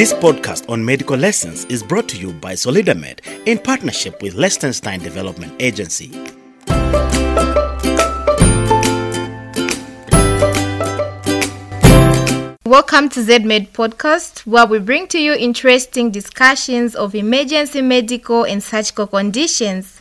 This podcast on medical lessons is brought to you by SolidarMed in partnership with Liechtenstein Development Agency. Welcome to ZMed Podcast, where we bring to you interesting discussions of emergency medical and surgical conditions.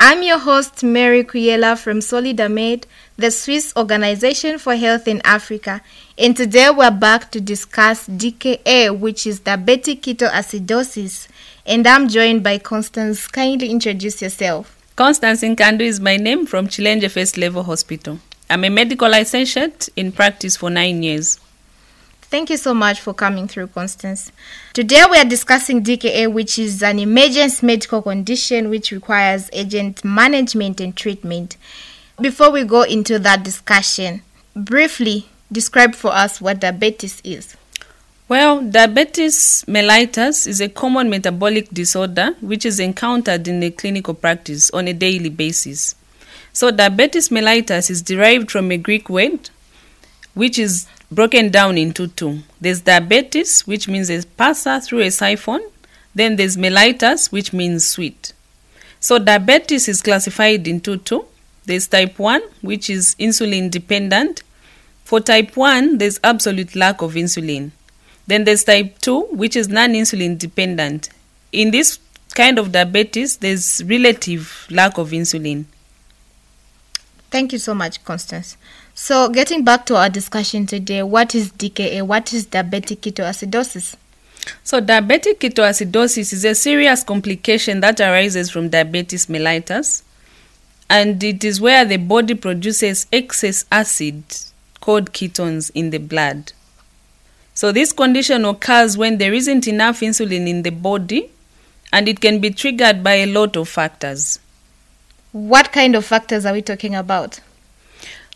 I'm your host, Mary Kuyela from SolidarMed, the Swiss Organization for Health in Africa, and today we're back to discuss DKA, which is diabetic ketoacidosis. And I'm joined by Constance. Kindly introduce yourself. Constance Nkandu is my name from Chilenje First Level Hospital. I'm a medical licentiate in practice for nine years. Thank you so much for coming through, Constance. Today we are discussing DKA, which is an emergency medical condition which requires urgent management and treatment. Before we go into that discussion, briefly describe for us what diabetes is. Well, diabetes mellitus is a common metabolic disorder which is encountered in the clinical practice on a daily basis. So, diabetes mellitus is derived from a Greek word which is broken down into two. There's diabetes, which means a passer through a siphon. Then there's mellitus, which means sweet. So diabetes is classified into two. There's type 1, which is insulin dependent. For type 1, there's absolute lack of insulin. Then there's type 2, which is non insulin dependent. In this kind of diabetes, there's relative lack of insulin. Thank you so much, Constance. So, getting back to our discussion today, what is DKA? What is diabetic ketoacidosis? So, diabetic ketoacidosis is a serious complication that arises from diabetes mellitus, and it is where the body produces excess acid called ketones in the blood. So, this condition occurs when there isn't enough insulin in the body, and it can be triggered by a lot of factors. What kind of factors are we talking about?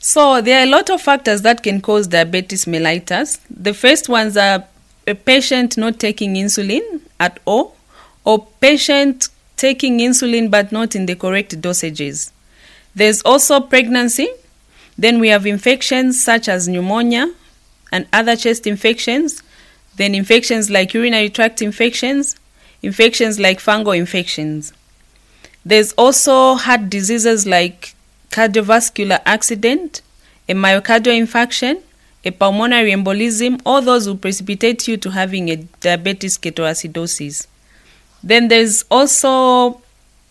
So there are a lot of factors that can cause diabetes mellitus. The first ones are a patient not taking insulin at all, or patient taking insulin but not in the correct dosages. There's also pregnancy. Then we have infections such as pneumonia and other chest infections. Then infections like urinary tract infections, infections like fungal infections. There's also heart diseases like cardiovascular accident, a myocardial infarction, a pulmonary embolism, all those will precipitate you to having a diabetes ketoacidosis. Then there's also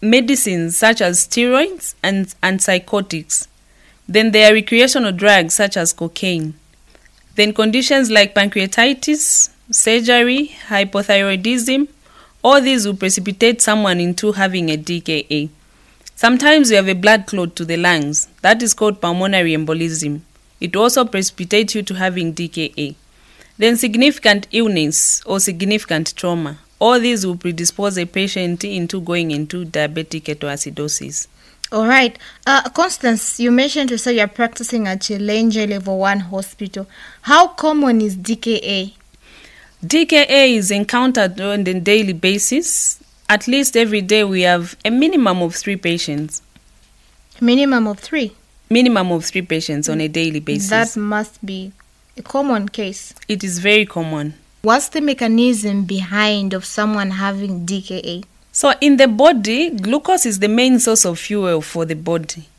medicines such as steroids and antipsychotics. Then there are recreational drugs such as cocaine. Then conditions like pancreatitis, surgery, hypothyroidism, all these will precipitate someone into having a DKA. Sometimes you have a blood clot to the lungs. That is called pulmonary embolism. It also precipitates you to having DKA. Then significant illness or significant trauma. All these will predispose a patient into going into diabetic ketoacidosis. All right. Uh, Constance, you mentioned you say you're practicing at Chilenje Level 1 Hospital. How common is DKA? DKA is encountered on a daily basis. At least every day we have a minimum of three patients. Minimum of three. Minimum of three patients on a daily basis. That must be a common case. it is very common. What's the mechanism behind of someone having DKA? So, in the body, glucose is the main source of fuel for the body.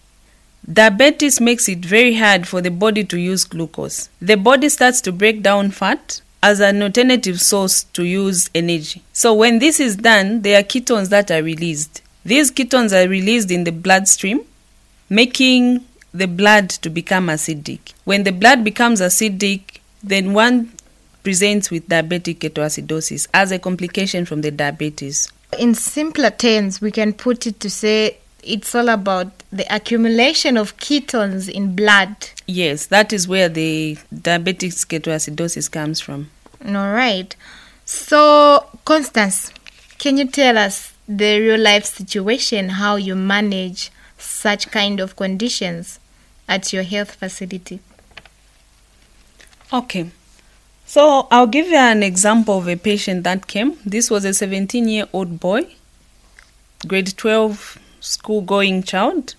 Diabetes makes it very hard for the body to use glucose. The body starts to break down fat as an alternative source to use energy. So, when this is done, there are ketones that are released. These ketones are released in the bloodstream, making the blood to become acidic. When the blood becomes acidic, then one presents with diabetic ketoacidosis as a complication from the diabetes. In simpler terms, we can put it to say it's all about the accumulation of ketones in blood. Yes, that is where the diabetic ketoacidosis comes from. All right. So, Constance, can you tell us the real life situation, how you manage such kind of conditions at your health facility? Okay. So I'll give you an example of a patient that came. This was a 17 year old boy, grade 12 school going child,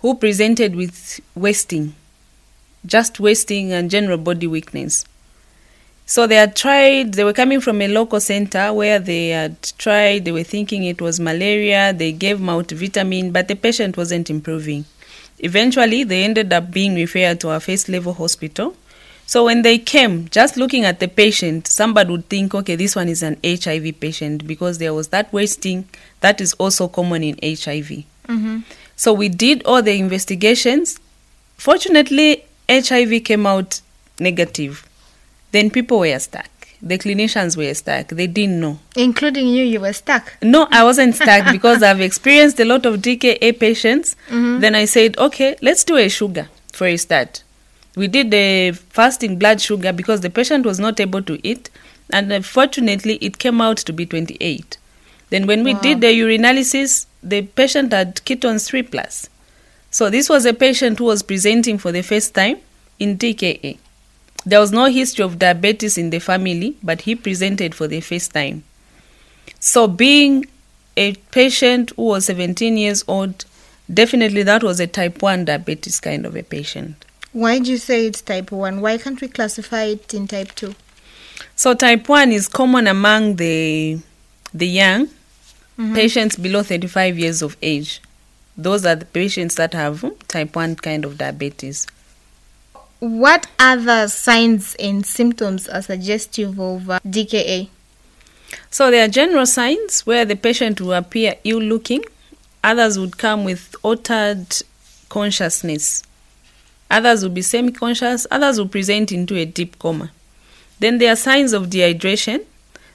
who presented with wasting, just wasting and general body weakness. So they had tried, they were coming from a local center where they had tried, they were thinking it was malaria, they gave multivitamin, but the patient wasn't improving. Eventually, they ended up being referred to our first level hospital. So when they came, just looking at the patient, somebody would think, okay, this one is an HIV patient because there was that wasting that is also common in HIV. Mm-hmm. So we did all the investigations. Fortunately, HIV came out negative. Then people were stuck. The clinicians were stuck. They didn't know. Including you, you were stuck. No, I wasn't stuck because I've experienced a lot of DKA patients. Mm-hmm. Then I said, okay, let's do a sugar for a start. We did the fasting blood sugar because the patient was not able to eat, and uh, unfortunately, it came out to be 28. Then, when we did the urinalysis, the patient had ketones 3 plus. So, this was a patient who was presenting for the first time in DKA. There was no history of diabetes in the family, but he presented for the first time. So, being a patient who was 17 years old, definitely that was a type 1 diabetes kind of a patient. Why did you say it's type 1? Why can't we classify it in type 2? So, type 1 is common among the, the young patients below 35 years of age. Those are the patients that have type 1 kind of diabetes. What other signs and symptoms are suggestive of uh, DKA? So there are general signs where the patient will appear ill looking. Others would come with altered consciousness. Others will be semi conscious. Others will present into a deep coma. Then there are signs of dehydration.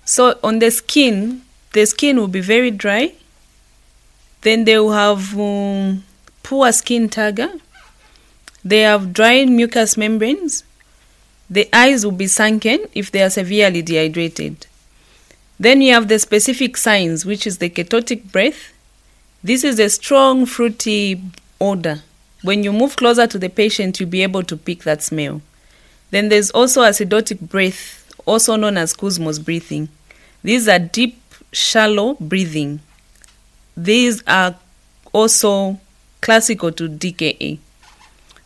So on the skin, the skin will be very dry. Then they will have um, poor skin turgor. They have dry mucous membranes. The eyes will be sunken if they are severely dehydrated. Then you have the specific signs, which is the ketotic breath. This is a strong, fruity odor. When you move closer to the patient, you'll be able to pick that smell. Then there's also acidotic breath, also known as Kussmaul's breathing. These are deep, shallow breathing. These are also classical to DKA.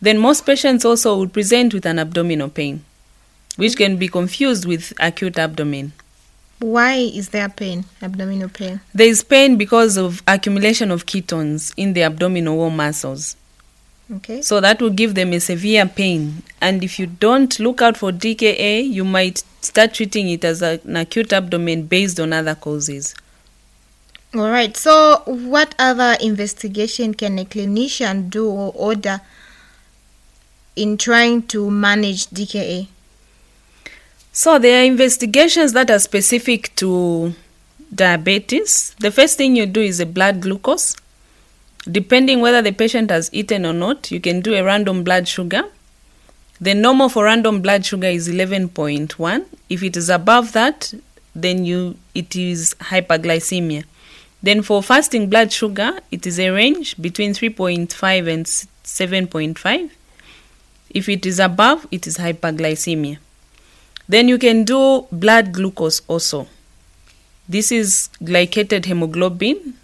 Then most patients also will present with an abdominal pain, which can be confused with acute abdomen. Why is there pain, abdominal pain? There is pain because of accumulation of ketones in the abdominal wall muscles. Okay. So that will give them a severe pain. And if you don't look out for DKA, you might start treating it as a- an acute abdomen based on other causes. All right. So, what other investigation can a clinician do or order in trying to manage DKA? So there are investigations that are specific to diabetes. The first thing you do is a blood glucose. Depending whether the patient has eaten or not, you can do a random blood sugar. The normal for random blood sugar is 11.1. If it is above that, then you it is hyperglycemia. Then for fasting blood sugar, it is a range between 3.5 and 7.5. If it is above, it is hyperglycemia. Then you can do blood glucose also. This is glycated hemoglobin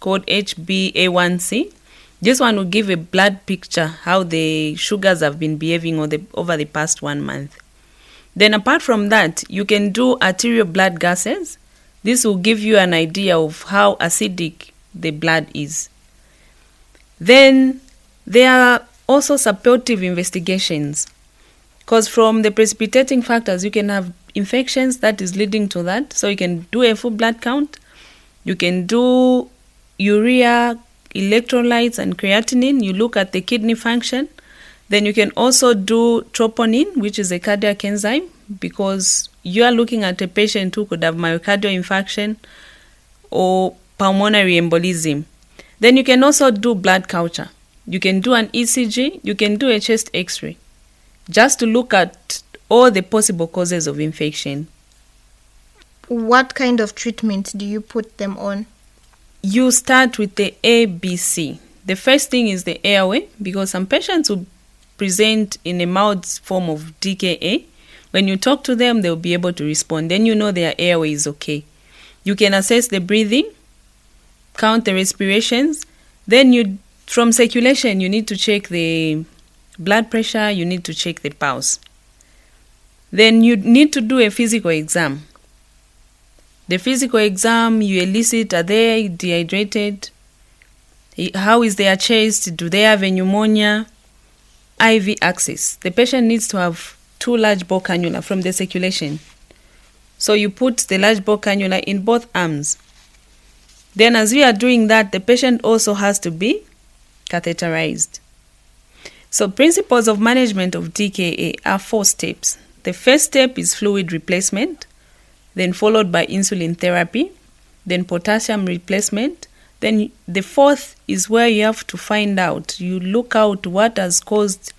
called HbA1c. This one will give a blood picture how the sugars have been behaving over the, over the past one month. Then apart from that, you can do arterial blood gases. This will give you an idea of how acidic the blood is. Then there are also supportive investigations because from the precipitating factors you can have infections that is leading to that so you can do a full blood count you can do urea electrolytes and creatinine. You look at the kidney function. Then you can also do troponin which is a cardiac enzyme because you are looking at a patient who could have myocardial infarction or pulmonary embolism. Then you can also do blood culture. You can do an ecg you can do a chest x-ray. Just to look at all the possible causes of infection. What kind of treatment do you put them on? You start with the ABC. The first thing is the airway because some patients will present in a mild form of DKA. When you talk to them, they'll be able to respond. Then you know their airway is okay. You can assess the breathing, count the respirations. Then you, from circulation, you need to check the blood pressure, you need to check the pulse. Then you need to do a physical exam. The physical exam you elicit are they dehydrated? How is their chest? Do they have a pneumonia? IV access. The patient needs to have two large bore cannula from the circulation. So you put the large bore cannula in both arms. Then, as we are doing that, the patient also has to be catheterized. So, principles of management of DKA are four steps. The first step is fluid replacement, then followed by insulin therapy, then potassium replacement. Then the fourth is where you have to find out, you look out what has caused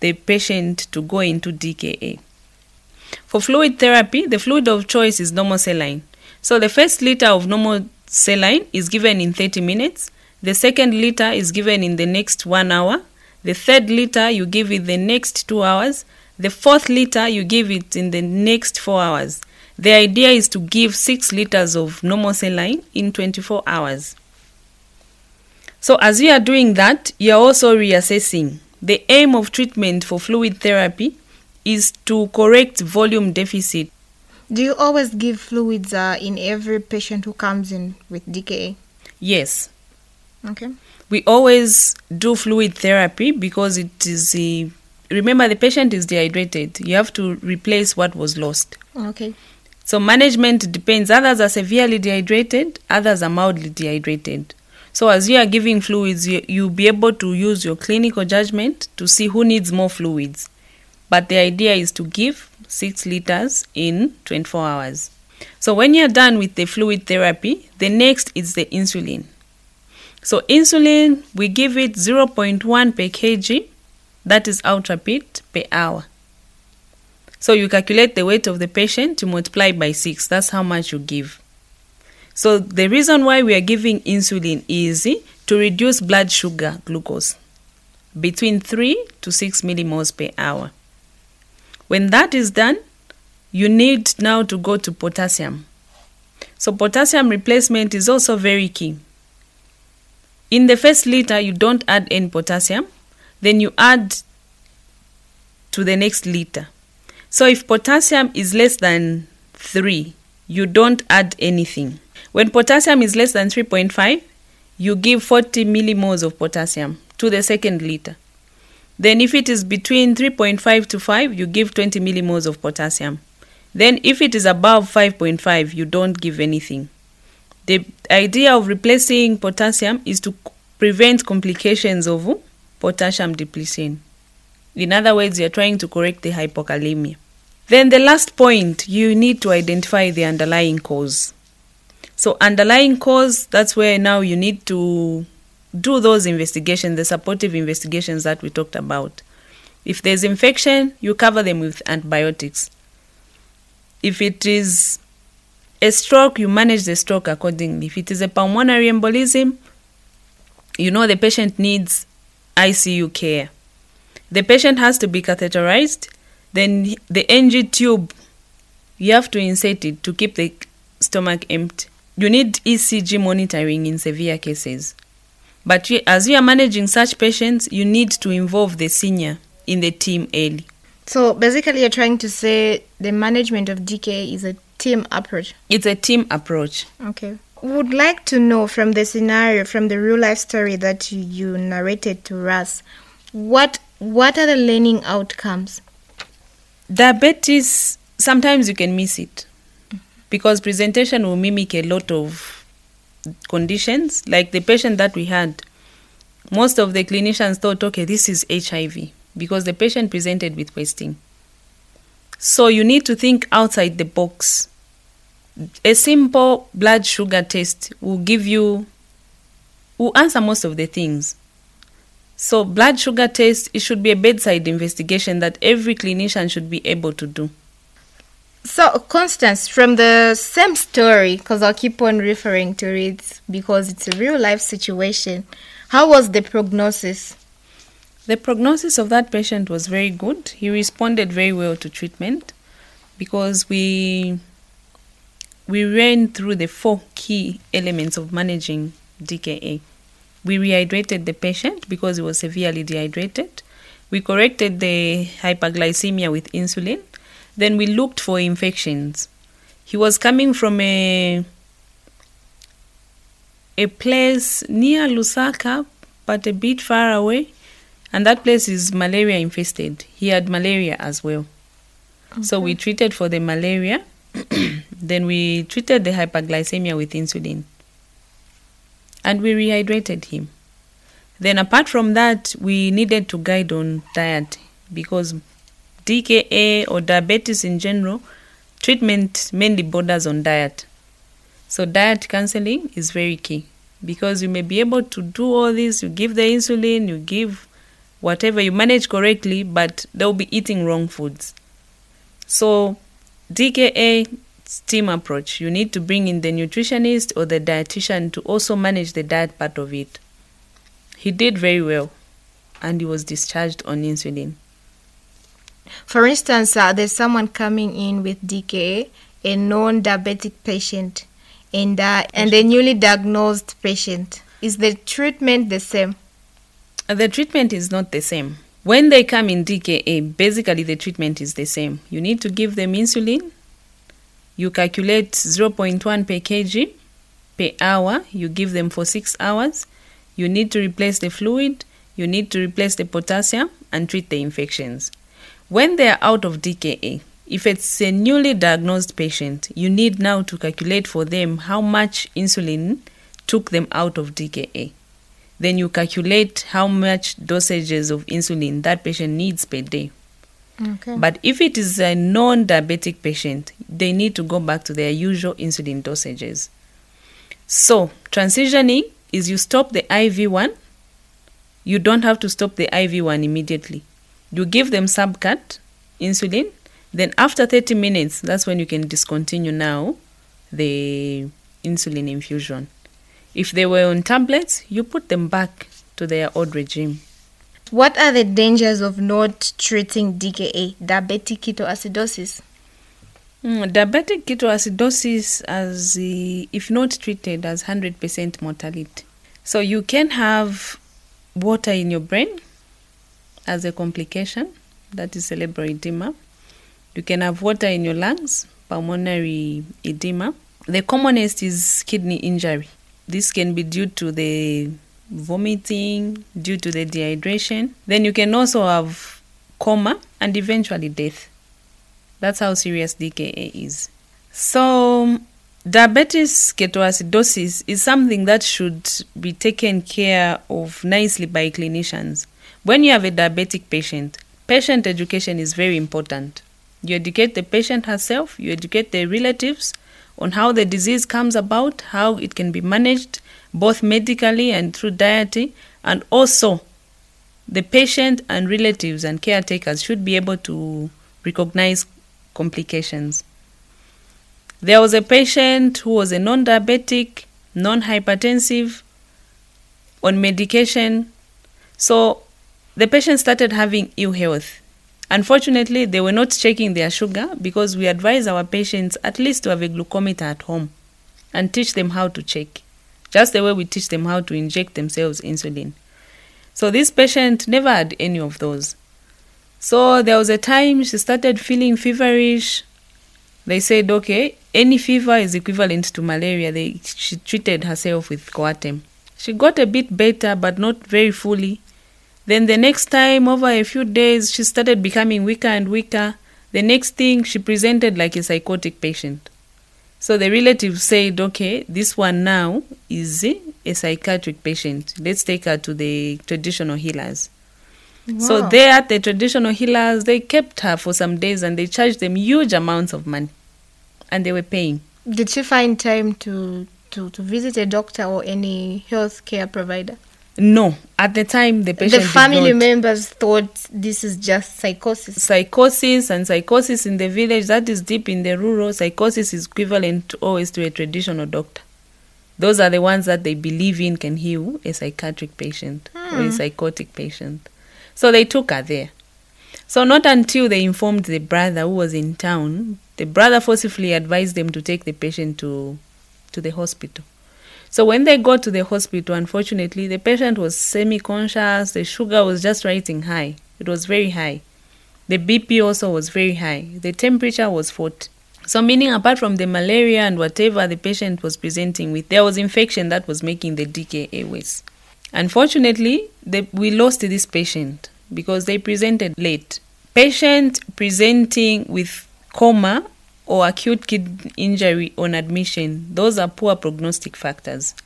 the patient to go into DKA. For fluid therapy, the fluid of choice is normal saline. So the first liter of normal saline is given in 30 minutes. The second liter is given in the next one hour. The third liter you give it the next two hours. The fourth liter you give it in the next four hours. The idea is to give six liters of normal saline in 24 hours. So, as you are doing that, you are also reassessing. The aim of treatment for fluid therapy is to correct volume deficit. Do you always give fluids uh, in every patient who comes in with DKA? Yes, Okay. we always do fluid therapy because it is a, remember the patient is dehydrated you have to replace what was lost Okay. So management depends. Others are severely dehydrated others are mildly dehydrated. So as you are giving fluids you, you'll be able to use your clinical judgment to see who needs more fluids. But the idea is to give 6 liters in 24 hours. So when you're done with the fluid therapy the next is the insulin. So insulin, we give it 0.1 per kg, that is Actrapid per hour. So you calculate the weight of the patient, you multiply by 6, that's how much you give. So the reason why we are giving insulin is to reduce blood sugar glucose between 3 to 6 millimoles per hour. When that is done, you need now to go to potassium. So potassium replacement is also very key. In the first liter, you don't add any potassium, then you add to the next liter. So if potassium is less than 3, you don't add anything. When potassium is less than 3.5, you give 40 millimoles of potassium to the second liter. Then if it is between 3.5 to 5, you give 20 millimoles of potassium. Then if it is above 5.5, you don't give anything. The idea of replacing potassium is to prevent complications of potassium depletion. In other words, you're trying to correct the hypokalemia. Then the last point, you need to identify the underlying cause. So, underlying cause, that's where now you need to do those investigations, the supportive investigations that we talked about. If there's infection, you cover them with antibiotics. If it is a stroke, you manage the stroke accordingly. If it is a pulmonary embolism, you know the patient needs ICU care. The patient has to be catheterized, then the NG tube, you have to insert it to keep the stomach empty. You need ECG monitoring in severe cases. But you, as you are managing such patients, you need to involve the senior in the team early. So basically, you're trying to say the management of DKA is a team approach. It's a team approach. Okay. Would like to know from the scenario, from the real life story that you, you narrated to us, what what are the learning outcomes? Diabetes, sometimes you can miss it because presentation will mimic a lot of conditions. Like the patient that we had, most of the clinicians thought, okay, this is HIV because the patient presented with wasting. So you need to think outside the box. A simple blood sugar test will give you, will answer most of the things. So blood sugar test, it should be a bedside investigation that every clinician should be able to do. So, Constance, from the same story, because I'll keep on referring to it because it's a real life situation, how was the prognosis? The prognosis of that patient was very good. He responded very well to treatment because we we ran through the four key elements of managing DKA. We rehydrated the patient because he was severely dehydrated. We corrected the hyperglycemia with insulin. Then we looked for infections. He was coming from a a place near Lusaka, but a bit far away, and that place is malaria infested. He had malaria as well. So we treated for the malaria, then we treated the hyperglycemia with insulin, and we rehydrated him. Then, apart from that, we needed to guide on diet because DKA or diabetes in general, treatment mainly borders on diet. So, diet counseling is very key because you may be able to do all this, you give the insulin, you give whatever, you manage correctly, but they'll be eating wrong foods. So, DKA team approach, you need to bring in the nutritionist or the dietitian to also manage the diet part of it. He did very well and he was discharged on insulin. For instance, uh, there's someone coming in with DKA, a non-diabetic patient, and uh, and a newly diagnosed patient. Is the treatment the same? Uh, The treatment is not the same. When they come in DKA, basically the treatment is the same. You need to give them insulin. You calculate 0.1 per kg per hour. You give them for six hours. You need to replace the fluid. You need to replace the potassium and treat the infections. When they are out of DKA, if it's a newly diagnosed patient, you need now to calculate for them how much insulin took them out of DKA then you calculate how much dosages of insulin that patient needs per day. Okay. But if it is a non diabetic patient, they need to go back to their usual insulin dosages. So, transitioning is you stop the IV one, you don't have to stop the IV one immediately. You give them subcut insulin, then after 30 minutes, that's when you can discontinue now the insulin infusion. If they were on tablets, you put them back to their old regime. What are the dangers of not treating DKA, diabetic ketoacidosis? Mm, diabetic ketoacidosis, as if not treated, has 100% mortality. So you can have water in your brain as a complication, that is cerebral edema. You can have water in your lungs, pulmonary edema. The commonest is kidney injury. This can be due to the vomiting, due to the dehydration. Then you can also have coma and eventually death. That's how serious DKA is. So, diabetes ketoacidosis is something that should be taken care of nicely by clinicians. When you have a diabetic patient, patient education is very important. You educate the patient herself, you educate the relatives on how the disease comes about, how it can be managed both medically and through diet, and also the patient and relatives and caretakers should be able to recognize complications. There was a patient who was a non diabetic, non hypertensive, on medication. So the patient started having ill health. Unfortunately, they were not checking their sugar because we advise our patients at least to have a glucometer at home and teach them how to check, just the way we teach them how to inject themselves insulin. So this patient never had any of those. So there was a time she started feeling feverish. They said, okay, any fever is equivalent to malaria. They, she treated herself with Coartem. She got a bit better, but not very fully. Then the next time, over a few days, she started becoming weaker and weaker. The next thing, she presented like a psychotic patient. So the relatives said, okay, this one now is a psychiatric patient. Let's take her to the traditional healers. So Wow. there at the traditional healers, they kept her for some days and they charged them huge amounts of money. And they were paying. Did she find time to, to, to visit a doctor or any health care provider? No, at the time the patient the family members thought this is just psychosis. psychosis and psychosis in the village that is deep in the rural psychosis is equivalent always to a traditional doctor those are the ones that they believe in can heal a psychiatric patient or a hmm. psychotic patient so they took her there so not until they informed the brother who was in town the brother forcibly advised them to take the patient to to the hospital so when they got to the hospital, unfortunately, the patient was semi-conscious. The sugar was just rising high. It was very high. The BP also was very high. The temperature was 40. So, meaning apart from the malaria and whatever the patient was presenting with, there was infection that was making the DKA worse. Unfortunately, we lost this patient because they presented late. Patient presenting with coma or acute kidney injury on admission, those are poor prognostic factors.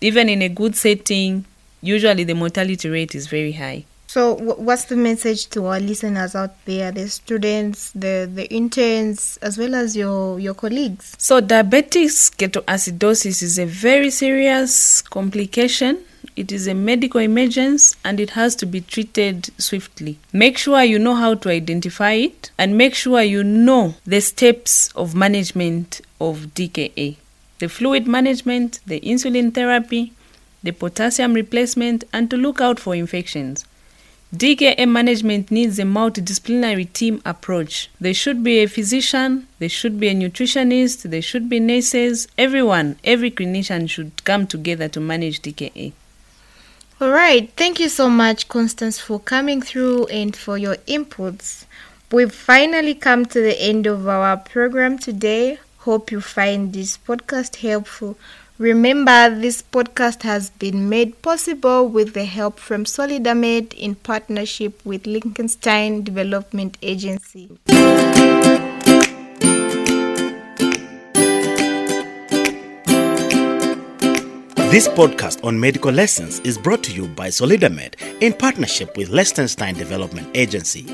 Even in a good setting, usually the mortality rate is very high. So, what's the message to our listeners out there, the students, the, the interns, as well as your, your colleagues? So, diabetic ketoacidosis is a very serious complication. It is a medical emergency and it has to be treated swiftly. Make sure you know how to identify it and make sure you know the steps of management of DKA the fluid management, the insulin therapy, the potassium replacement, and to look out for infections. DKA management needs a multidisciplinary team approach. There should be a physician, there should be a nutritionist, there should be nurses. Everyone, every clinician should come together to manage DKA. All right. Thank you so much, Constance, for coming through and for your inputs. We've finally come to the end of our program today. Hope you find this podcast helpful. Remember, this podcast has been made possible with the help from SolidarMed in partnership with Liechtenstein Development Agency. This podcast on medical lessons is brought to you by SolidarMed in partnership with Liechtenstein Development Agency.